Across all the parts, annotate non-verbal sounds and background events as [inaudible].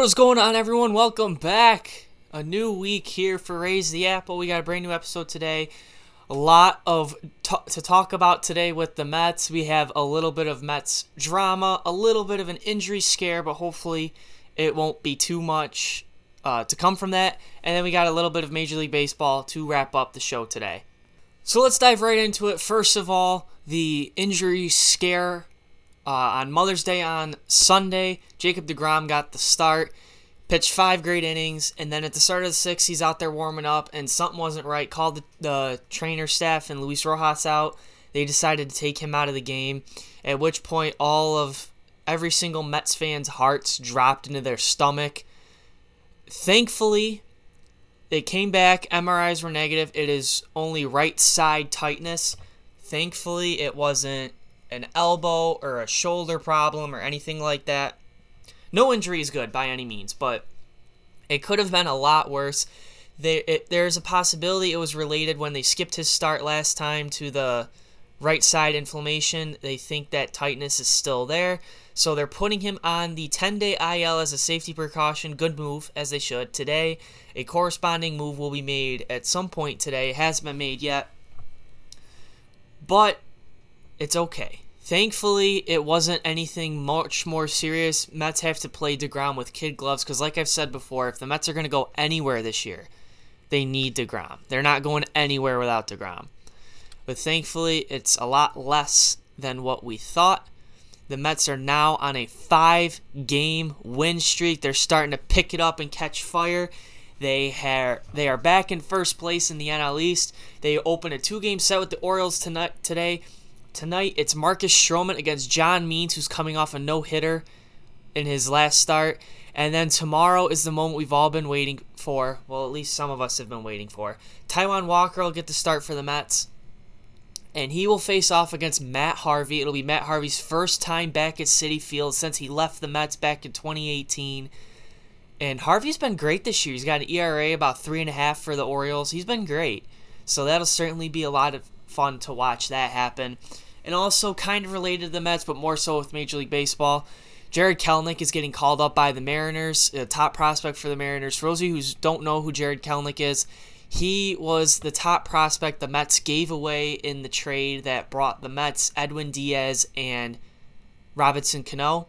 What is going on, everyone? Welcome back. A new week here for Raise the Apple. We got a brand new episode today. A lot of t- to talk about today with the Mets. We have a little bit of Mets drama, a little bit of an injury scare, but hopefully it won't be too much uh, to come from that. And then we got a little bit of Major League Baseball to wrap up the show today. So let's dive right into it. First of all, the injury scare uh, on Mother's Day on Sunday. Jacob DeGrom got the start, pitched five great innings, and then at the start of the sixth, he's out there warming up, and something wasn't right. Called the, the trainer staff and Luis Rojas out. They decided to take him out of the game, at which point all of every single Mets fan's hearts dropped into their stomach. Thankfully, it came back. MRIs were negative. It is only right side tightness. Thankfully, it wasn't an elbow or a shoulder problem or anything like that. No injury is good by any means, but it could have been a lot worse. There's a possibility it was related when they skipped his start last time to the right side inflammation. They think that tightness is still there. So they're putting him on the 10 day IL as a safety precaution. Good move, as they should. Today, a corresponding move will be made at some point today. It hasn't been made yet. But it's okay. Thankfully, it wasn't anything much more serious. Mets have to play DeGrom with kid gloves because, like I've said before, if the Mets are going to go anywhere this year, they need DeGrom. They're not going anywhere without DeGrom. But thankfully, it's a lot less than what we thought. The Mets are now on a five game win streak. They're starting to pick it up and catch fire. They have they are back in first place in the NL East. They open a two game set with the Orioles tonight today. Tonight it's Marcus Stroman against John Means, who's coming off a no hitter in his last start. And then tomorrow is the moment we've all been waiting for. Well, at least some of us have been waiting for. Taijuan Walker will get the start for the Mets. And he will face off against Matt Harvey. It'll be Matt Harvey's first time back at Citi Field since he left the Mets back in 2018. And Harvey's been great this year. He's got an ERA about three and a half for the Orioles. He's been great. So that'll certainly be a lot of fun to watch that happen. And also, kind of related to the Mets, but more so with Major League Baseball, Jared Kelenic is getting called up by the Mariners, a top prospect for the Mariners. For those of you who don't know who Jared Kelenic is, he was the top prospect the Mets gave away in the trade that brought the Mets Edwin Diaz and Robinson Cano.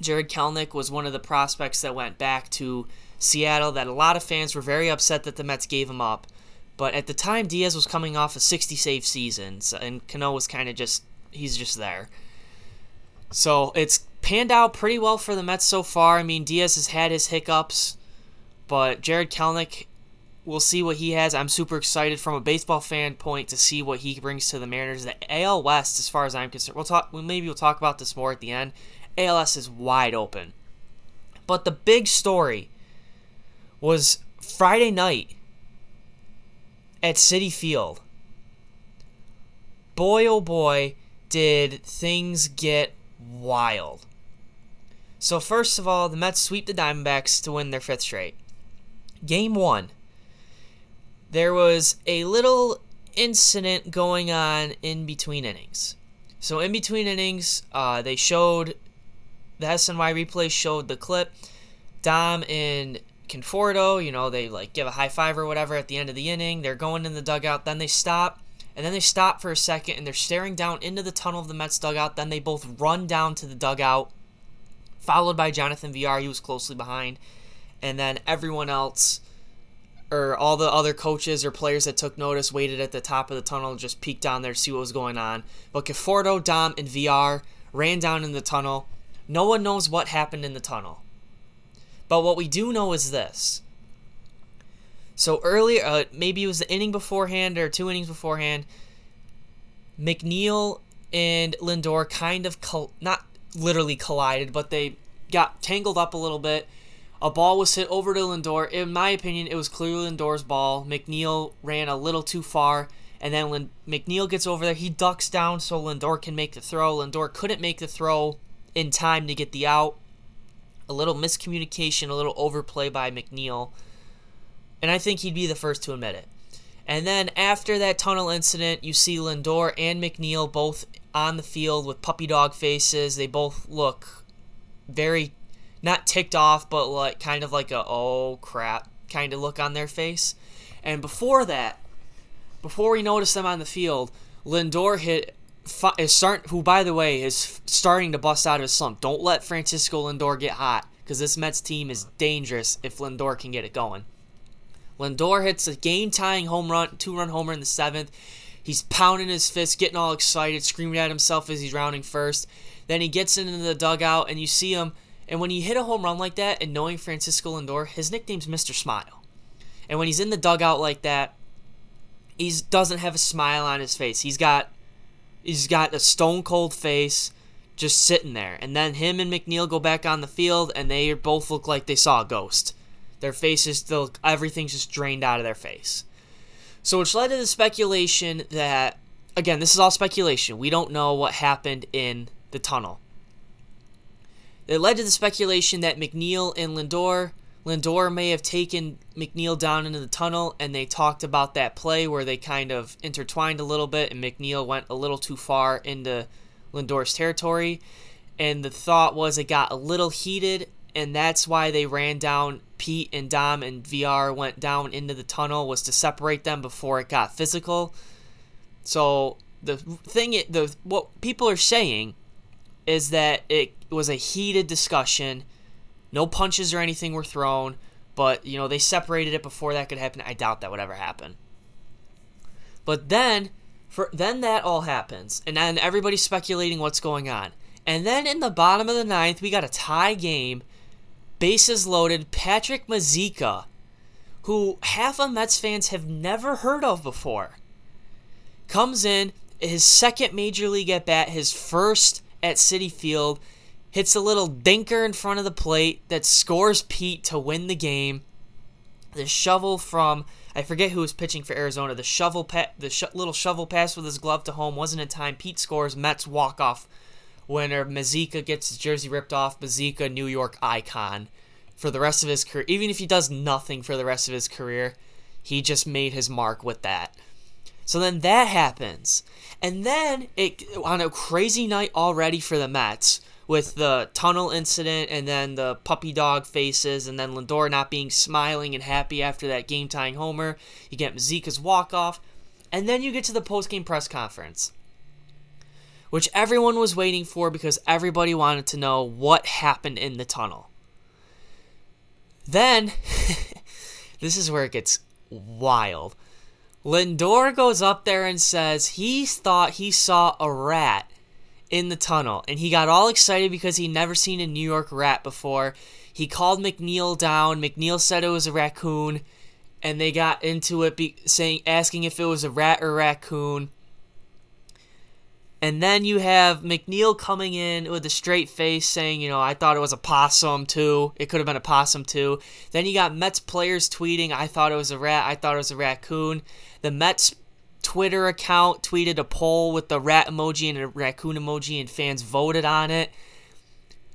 Jared Kelenic was one of the prospects that went back to Seattle that a lot of fans were very upset that the Mets gave him up. But at the time, Diaz was coming off a 60 save season, and Cano was kind of just, he's just there. So it's panned out pretty well for the Mets so far. I mean, Diaz has had his hiccups, but Jared Kelenic, we'll see what he has. I'm super excited from a baseball fan point to see what he brings to the Mariners. The AL West, as far as I'm concerned, we'll talk. Maybe we'll talk about this more at the end. ALS is wide open. But the big story was Friday night at Citi Field. Boy, oh boy, did things get wild. So, first of all, the Mets sweep the Diamondbacks to win their fifth straight. Game one, there was a little incident going on in between innings. So, in between innings, uh, they showed the SNY replay showed the clip. Dom and Conforto, you know, they like give a high five or whatever at the end of the inning. They're going in the dugout, then they stop, and then they stop for a second and they're staring down into the tunnel of the Mets dugout. Then they both run down to the dugout, followed by Jonathan Villar, He was closely behind, and then everyone else, or all the other coaches or players that took notice, waited at the top of the tunnel, just peeked down there to see what was going on. But Conforto, Dom, and Villar ran down in the tunnel. No one knows what happened in the tunnel. But what we do know is this. So earlier, uh, maybe it was the inning beforehand or two innings beforehand, McNeil and Lindor kind of not literally collided, but they got tangled up a little bit. A ball was hit over to Lindor. In my opinion, it was clearly Lindor's ball. McNeil ran a little too far, and then when McNeil gets over there, he ducks down so Lindor can make the throw. Lindor couldn't make the throw in time to get the out a little miscommunication, a little overplay by McNeil. And I think he'd be the first to admit it. And then after that tunnel incident, you see Lindor and McNeil both on the field with puppy dog faces. They both look very not ticked off, but like kind of like a oh crap kind of look on their face. And before that, before we noticed them on the field, Lindor hit is start who by the way is starting to bust out of his slump. Don't let Francisco Lindor get hot because this Mets team is dangerous if Lindor can get it going. Lindor hits a game-tying home run, two-run homer in the seventh. He's pounding his fist, getting all excited, screaming at himself as he's rounding first. Then he gets into the dugout, and you see him. And when you hit a home run like that, and knowing Francisco Lindor, his nickname's Mr. Smile. And when he's in the dugout like that, he doesn't have a smile on his face. He's got he's got a stone cold face just sitting there. And then him and McNeil go back on the field and they both look like they saw a ghost. Their faces still everything's just drained out of their face. So which led to the speculation that again, this is all speculation. We don't know what happened in the tunnel. It led to the speculation that McNeil and Lindor Lindor may have taken McNeil down into the tunnel, and they talked about that play where they kind of intertwined a little bit, and McNeil went a little too far into Lindor's territory. And the thought was it got a little heated, and that's why they ran down Pete and Dom and Villar went down into the tunnel was to separate them before it got physical. So the thing, the what people are saying is that it was a heated discussion no punches or anything were thrown, but you know they separated it before that could happen. I doubt that would ever happen. But then, for then that all happens, and then everybody's speculating what's going on. And then in the bottom of the ninth, we got a tie game, bases loaded. Patrick Mazeika, who half of Mets fans have never heard of before, comes in his second major league at bat, his first at Citi Field hits a little dinker in front of the plate that scores Pete to win the game. The shovel from I forget who was pitching for Arizona. The shovel pa- the little shovel pass with his glove to home wasn't in time. Pete scores. Mets walk off winner. Mazeika gets his jersey ripped off. Mazeika, New York icon for the rest of his career. Even if he does nothing for the rest of his career, he just made his mark with that. So then that happens. And then it on a crazy night already for the Mets with the tunnel incident and then the puppy dog faces and then Lindor not being smiling and happy after that game tying homer. You get Mazeika's walk off. And then you get to the post game press conference, which everyone was waiting for because everybody wanted to know what happened in the tunnel. Then, [laughs] this is where it gets wild. Lindor goes up there and says he thought he saw a rat in the tunnel, and he got all excited because he'd never seen a New York rat before. He called McNeil down. McNeil said it was a raccoon, and they got into it, be, saying asking if it was a rat or raccoon. And then you have McNeil coming in with a straight face saying, you know, I thought it was a possum too. It could have been a possum too. Then you got Mets players tweeting, I thought it was a rat. I thought it was a raccoon. The Mets Twitter account tweeted a poll with the rat emoji and a raccoon emoji, and fans voted on it.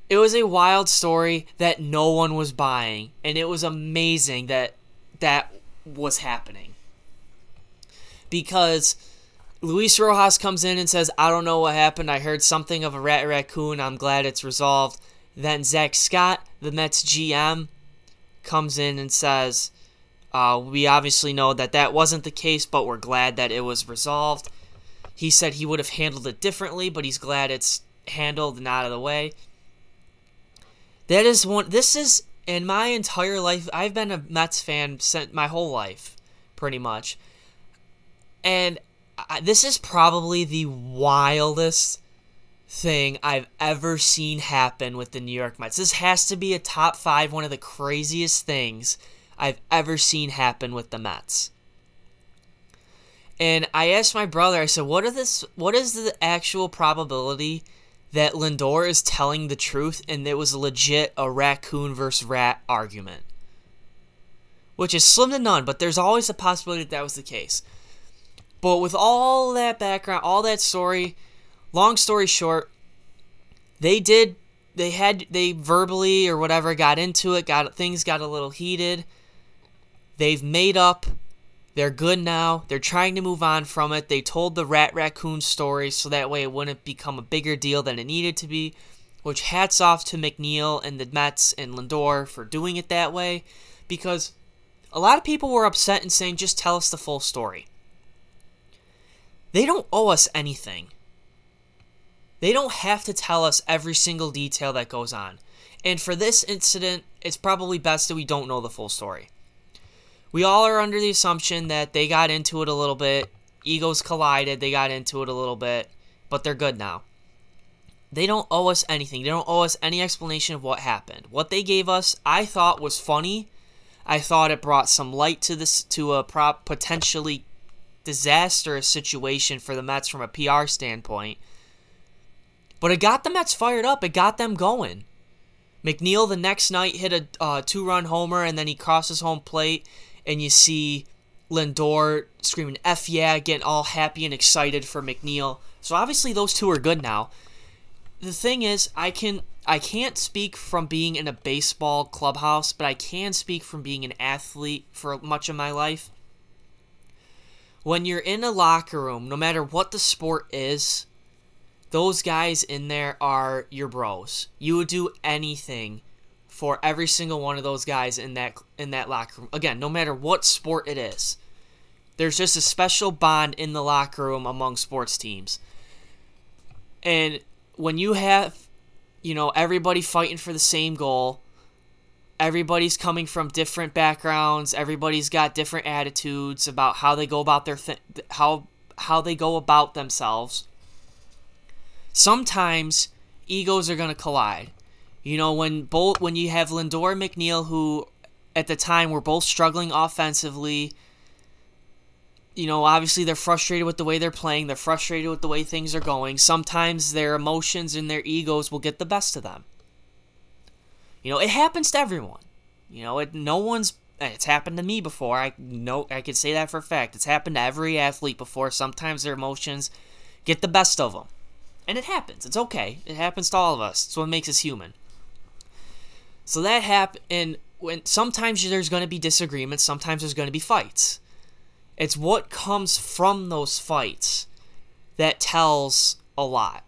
It was a wild story that no one was buying, and it was amazing that that was happening. Because Luis Rojas comes in and says, I don't know what happened. I heard something of a rat raccoon. I'm glad it's resolved. Then Zack Scott, the Mets GM, comes in and says, uh, we obviously know that that wasn't the case, but we're glad that it was resolved. He said he would have handled it differently, but he's glad it's handled and out of the way. That is one. This is in my entire life. I've been a Mets fan since my whole life, pretty much. And I, this is probably the wildest thing I've ever seen happen with the New York Mets. This has to be a top five, one of the craziest things I've ever seen happen with the Mets. And I asked my brother, I said, "What are this? What is the actual probability that Lindor is telling the truth and it was legit a raccoon versus rat argument?" Which is slim to none, but there's always a possibility that that was the case. But with all that background, all that story, long story short, they did they had they verbally or whatever got into it, got things got a little heated. They've made up. They're good now. They're trying to move on from it. They told the rat raccoon story so that way it wouldn't become a bigger deal than it needed to be. which hats off to McNeil and the Mets and Lindor for doing it that way because a lot of people were upset and saying, just tell us the full story. They don't owe us anything. They don't have to tell us every single detail that goes on. And for this incident, it's probably best that we don't know the full story. We all are under the assumption that they got into it a little bit, egos collided, they got into it a little bit, but they're good now. They don't owe us anything. They don't owe us any explanation of what happened. What they gave us, I thought was funny. I thought it brought some light to this to a prop potentially disastrous situation for the Mets from a PR standpoint. But it got the Mets fired up. It got them going. McNeil the next night hit a uh, two-run homer, and then he crosses home plate, and you see Lindor screaming "F yeah," getting all happy and excited for McNeil. So obviously those two are good now. The thing is, I can I can't speak from being in a baseball clubhouse, but I can speak from being an athlete for much of my life. When you're in a locker room, no matter what the sport is, those guys in there are your bros. You would do anything for every single one of those guys in that in that locker room. Again, no matter what sport it is. There's just a special bond in the locker room among sports teams. And when you have, you know, everybody fighting for the same goal, everybody's coming from different backgrounds, everybody's got different attitudes about how they go about their th- how how they go about themselves sometimes egos are going to collide. You know, when both when you have Lindor and McNeil who at the time were both struggling offensively, you know, obviously they're frustrated with the way they're playing, they're frustrated with the way things are going. Sometimes their emotions and their egos will get the best of them. You know, it happens to everyone. You know, it no one's it's happened to me before. I know I can say that for a fact. It's happened to every athlete before. Sometimes their emotions get the best of them. And it happens. It's okay. It happens to all of us. It's what makes us human. So that happened, and when sometimes there's going to be disagreements, sometimes there's going to be fights. It's what comes from those fights that tells a lot.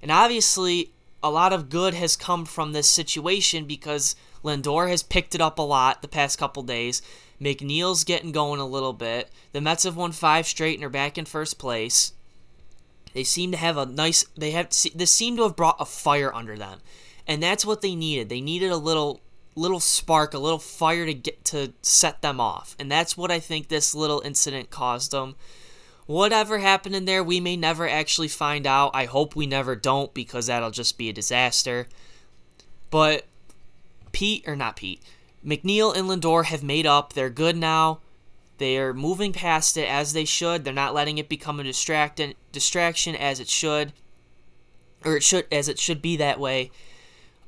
And obviously, a lot of good has come from this situation because Lindor has picked it up a lot the past couple days. McNeil's getting going a little bit. The Mets have won five straight and are back in first place. They seem to have a nice. They have this seemed to have brought a fire under them, and that's what they needed. They needed a little little spark, a little fire to get to set them off, and that's what I think this little incident caused them. Whatever happened in there, we may never actually find out. I hope we never don't because that'll just be a disaster. But Pete or not Pete, McNeil and Lindor have made up. They're good now. They are moving past it as they should. They're not letting it become a distraction distraction as it should, or it should as it should be that way.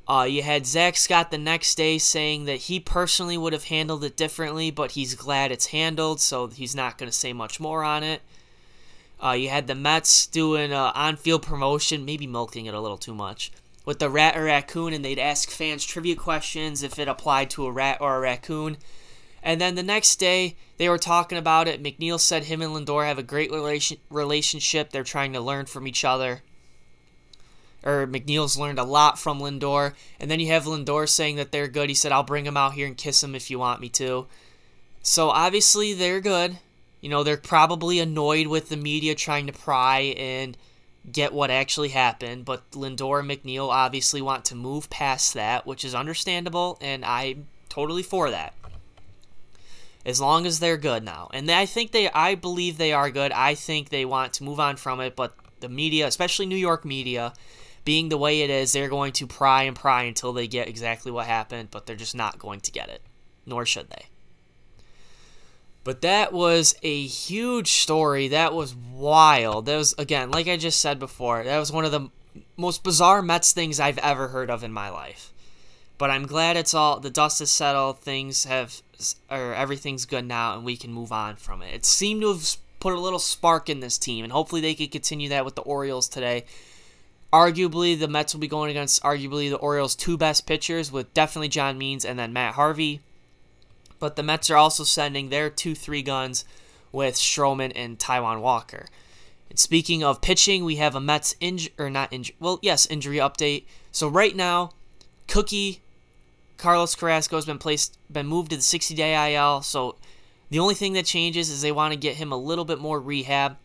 Uh, you had Zack Scott the next day saying that he personally would have handled it differently, but he's glad it's handled, so he's not going to say much more on it. Uh, you had the Mets doing uh, on-field promotion, maybe milking it a little too much, with the rat or raccoon, and they'd ask fans trivia questions if it applied to a rat or a raccoon. And then the next day, they were talking about it. McNeil said him and Lindor have a great relation, relationship. They're trying to learn from each other. Or McNeil's learned a lot from Lindor. And then you have Lindor saying that they're good. He said, I'll bring him out here and kiss him if you want me to. So obviously, they're good. You know, they're probably annoyed with the media trying to pry and get what actually happened. But Lindor and McNeil obviously want to move past that, which is understandable. And I'm totally for that as long as they're good now. And I think they, I believe they are good. I think they want to move on from it, but the media, especially New York media, being the way it is, they're going to pry and pry until they get exactly what happened, but they're just not going to get it. Nor should they. But that was a huge story. That was wild. That was, again, like I just said before, that was one of the most bizarre Mets things I've ever heard of in my life. But I'm glad it's all the dust has settled. Things have or everything's good now, and we can move on from it. It seemed to have put a little spark in this team, and hopefully they can continue that with the Orioles today. Arguably, the Mets will be going against arguably the Orioles' two best pitchers, with definitely John Means and then Matt Harvey. But the Mets are also sending their two three guns with Stroman and Taijuan Walker. And speaking of pitching, we have a Mets injury or not injury. Well, yes, injury update. So right now, Cookie Carlos Carrasco has been placed, been moved to the 60-day IL. So the only thing that changes is they want to get him a little bit more rehab.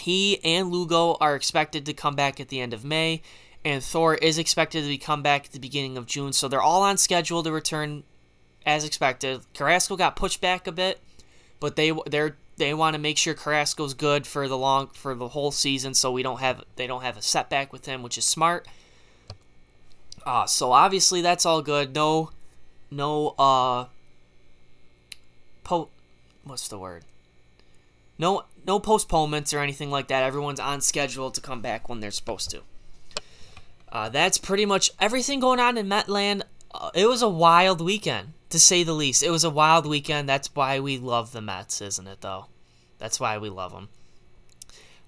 He and Lugo are expected to come back at the end of May, and Thor is expected to come back at the beginning of June. So they're all on schedule to return as expected. Carrasco got pushed back a bit, but they they're they want to make sure Carrasco's good for the long for the whole season, so we don't have they don't have a setback with him, which is smart. Uh, so obviously that's all good. No, no, uh, po, what's the word? No, no postponements or anything like that. Everyone's on schedule to come back when they're supposed to. Uh, that's pretty much everything going on in Metland. Uh, it was a wild weekend, to say the least. It was a wild weekend. That's why we love the Mets, isn't it, though? That's why we love them.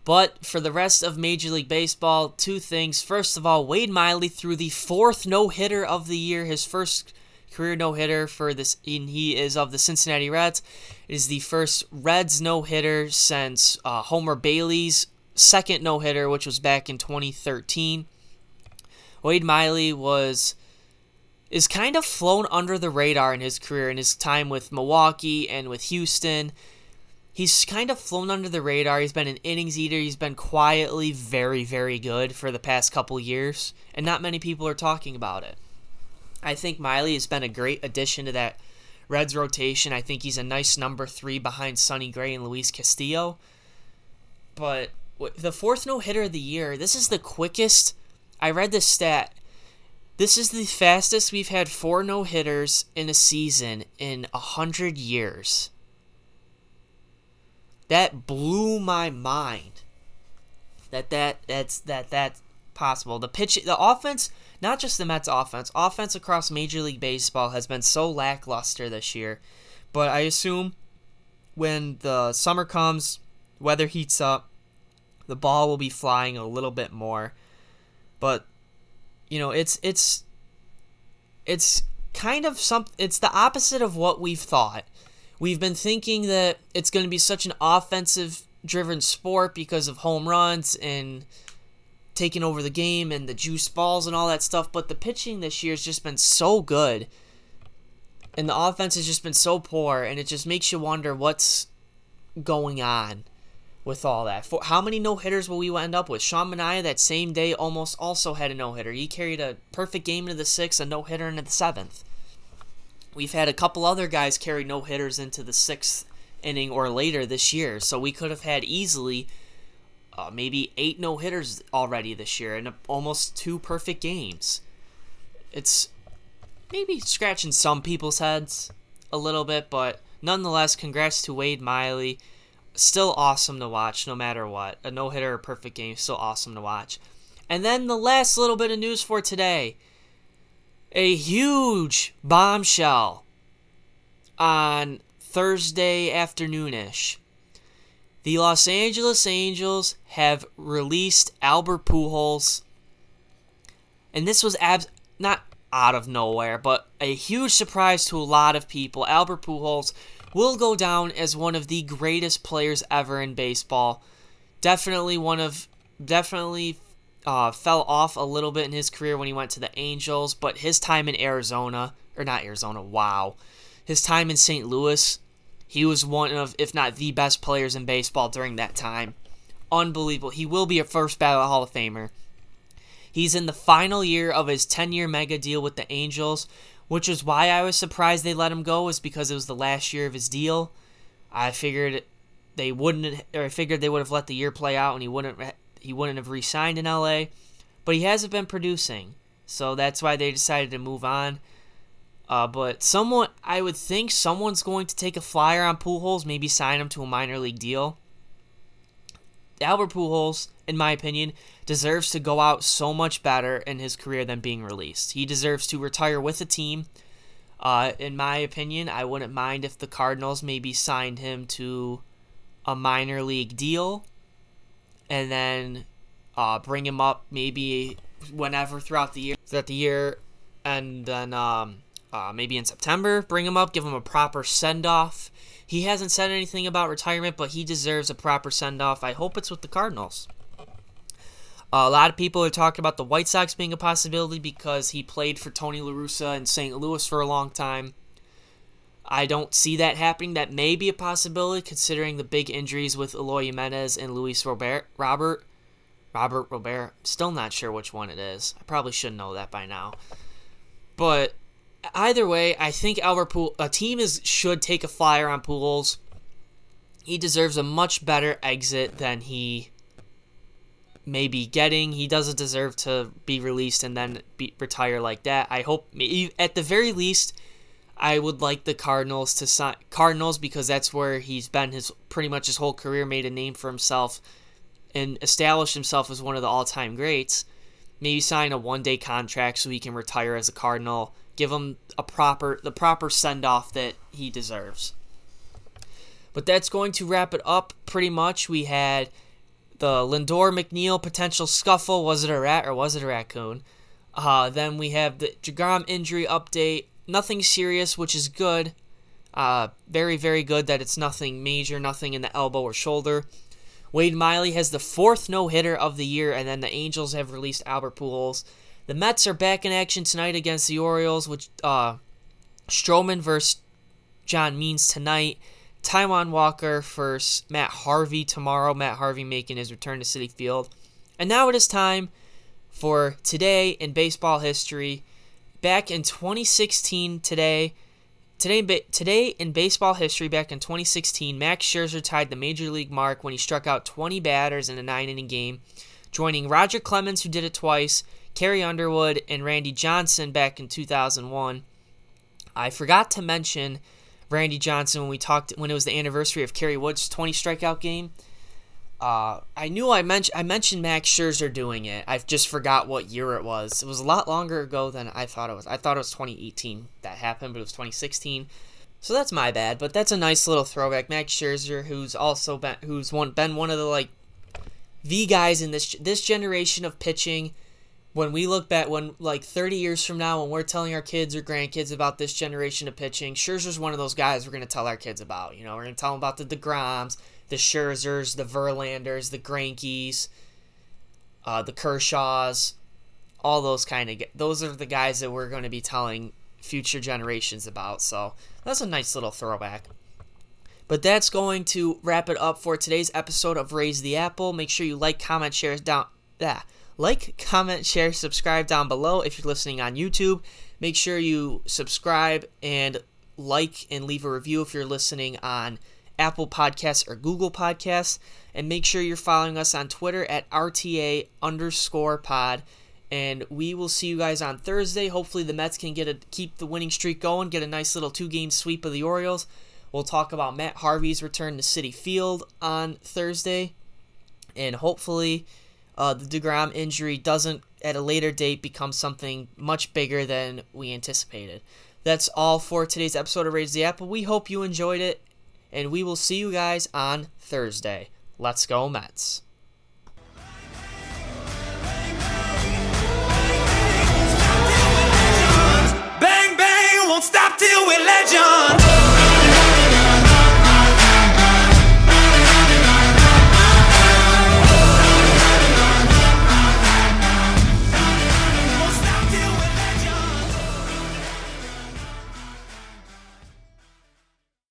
But for the rest of Major League Baseball, two things. First of all, Wade Miley threw the fourth no hitter of the year, his first career no hitter for this, and he is of the Cincinnati Reds. It is the first Reds no hitter since uh, Homer Bailey's second no hitter, which was back in 2013. Wade Miley was is kind of flown under the radar in his career in his time with Milwaukee and with Houston. He's kind of flown under the radar. He's been an innings eater. He's been quietly very, very good for the past couple years, and not many people are talking about it. I think Miley has been a great addition to that Reds rotation. I think he's a nice number three behind Sonny Gray and Luis Castillo. But the fourth no hitter of the year, this is the quickest. I read this stat. This is the fastest we've had four no hitters in a season in a hundred years. That blew my mind. That that that's that that's possible. The pitch, the offense, not just the Mets offense, offense across Major League Baseball has been so lackluster this year. But I assume when the summer comes, weather heats up, the ball will be flying a little bit more. But you know, it's it's it's kind of some it's the opposite of what we've thought. We've been thinking that it's going to be such an offensive driven sport because of home runs and taking over the game and the juice balls and all that stuff, but the pitching this year has just been so good. And the offense has just been so poor, and it just makes you wonder what's going on with all that. For how many no hitters will we end up with? Sean Manaea that same day almost also had a no hitter. He carried a perfect game into the sixth, a no hitter into the seventh. We've had a couple other guys carry no hitters into the sixth inning or later this year, so we could have had easily uh, maybe eight no hitters already this year and almost two perfect games. It's maybe scratching some people's heads a little bit, but nonetheless, congrats to Wade Miley. Still awesome to watch no matter what. A no hitter or perfect game, still awesome to watch. And then the last little bit of news for today a huge bombshell on Thursday afternoonish. The Los Angeles Angels have released Albert Pujols, and this was abs- not out of nowhere, but a huge surprise to a lot of people. Albert Pujols will go down as one of the greatest players ever in baseball. Definitely one of definitely uh, fell off a little bit in his career when he went to the Angels, but his time in Arizona, or not Arizona, wow. His time in St. Louis, he was one of, if not the best players in baseball during that time. Unbelievable. He will be a first ballot Hall of Famer. He's in the final year of his 10 year mega deal with the Angels, which is why I was surprised they let him go, is because it was the last year of his deal. I figured they wouldn't, or I figured they would have let the year play out and he wouldn't he wouldn't have re-signed in LA, but he hasn't been producing, so that's why they decided to move on. Uh, but someone, I would think someone's going to take a flyer on Pujols, maybe sign him to a minor league deal. Albert Pujols, in my opinion, deserves to go out so much better in his career than being released. He deserves to retire with a team. Uh, in my opinion, I wouldn't mind if the Cardinals maybe signed him to a minor league deal and then uh, bring him up maybe whenever throughout the year throughout the year and then um, uh, maybe in September. Bring him up, give him a proper send off. He hasn't said anything about retirement, but he deserves a proper send off. I hope it's with the Cardinals. Uh, a lot of people are talking about the White Sox being a possibility because he played for Tony La Russa in St. Louis for a long time. I don't see that happening. That may be a possibility considering the big injuries with Eloy Jimenez and Luis Robert. Robert. Robert Robert. Still not sure which one it is. I probably should know that by now. But either way, I think Albert Pool a team is should take a flyer on Pujols. He deserves a much better exit than he may be getting. He doesn't deserve to be released and then be, retire like that. I hope at the very least I would like the Cardinals to sign Cardinals because that's where he's been his pretty much his whole career made a name for himself and established himself as one of the all-time greats. Maybe sign a one-day contract so he can retire as a Cardinal give him a proper the proper send off that he deserves. But that's going to wrap it up pretty much. We had the Lindor McNeil potential scuffle. Was it a rat or was it a raccoon? Uh, then we have the DeGrom injury update. Nothing serious, which is good. Uh, very, very good that it's nothing major, nothing in the elbow or shoulder. Wade Miley has the fourth no hitter of the year, and then the Angels have released Albert Pujols. The Mets are back in action tonight against the Orioles, which uh, Stroman versus John Means tonight. Taijuan Walker versus Matt Harvey tomorrow. Matt Harvey making his return to Citi Field. And now it is time for today in baseball history. Back in 2016, today, today, today in baseball history, back in 2016, Max Scherzer tied the major league mark when he struck out 20 batters in a nine-inning game, joining Roger Clemens, who did it twice, Carrie Underwood, and Randy Johnson back in 2001. I forgot to mention Randy Johnson when we talked when it was the anniversary of Kerry Wood's 20 strikeout game. Uh, I knew I mentioned I mentioned Max Scherzer doing it. I just forgot what year it was. It was a lot longer ago than I thought it was. I thought it was 2018 that happened, but it was 2016. So that's my bad. But that's a nice little throwback. Max Scherzer, who's also been who's one been one of the like the guys in this this generation of pitching when we look back when like 30 years from now when we're telling our kids or grandkids about this generation of pitching scherzer's one of those guys we're going to tell our kids about you know? We're going to tell them about the degroms the scherzers the verlanders the Greinkes, uh, the kershaws all those kind of those are the guys that we're going to be telling future generations about so that's a nice little throwback. But that's going to wrap it up for today's episode of raise the apple. Make sure you like comment share down yeah like, comment, share, subscribe down below if you're listening on YouTube. Make sure you subscribe and like and leave a review if you're listening on Apple Podcasts or Google Podcasts. And make sure you're following us on Twitter at RTA underscore pod. And we will see you guys on Thursday. Hopefully the Mets can get a keep the winning streak going, get a nice little two game sweep of the Orioles. We'll talk about Matt Harvey's return to Citi Field on Thursday. And hopefully uh, the DeGrom injury doesn't, at a later date, become something much bigger than we anticipated. That's all for today's episode of Raise the Apple. We hope you enjoyed it, and we will see you guys on Thursday. Let's go, Mets. Bang, bang, won't stop till we're legends.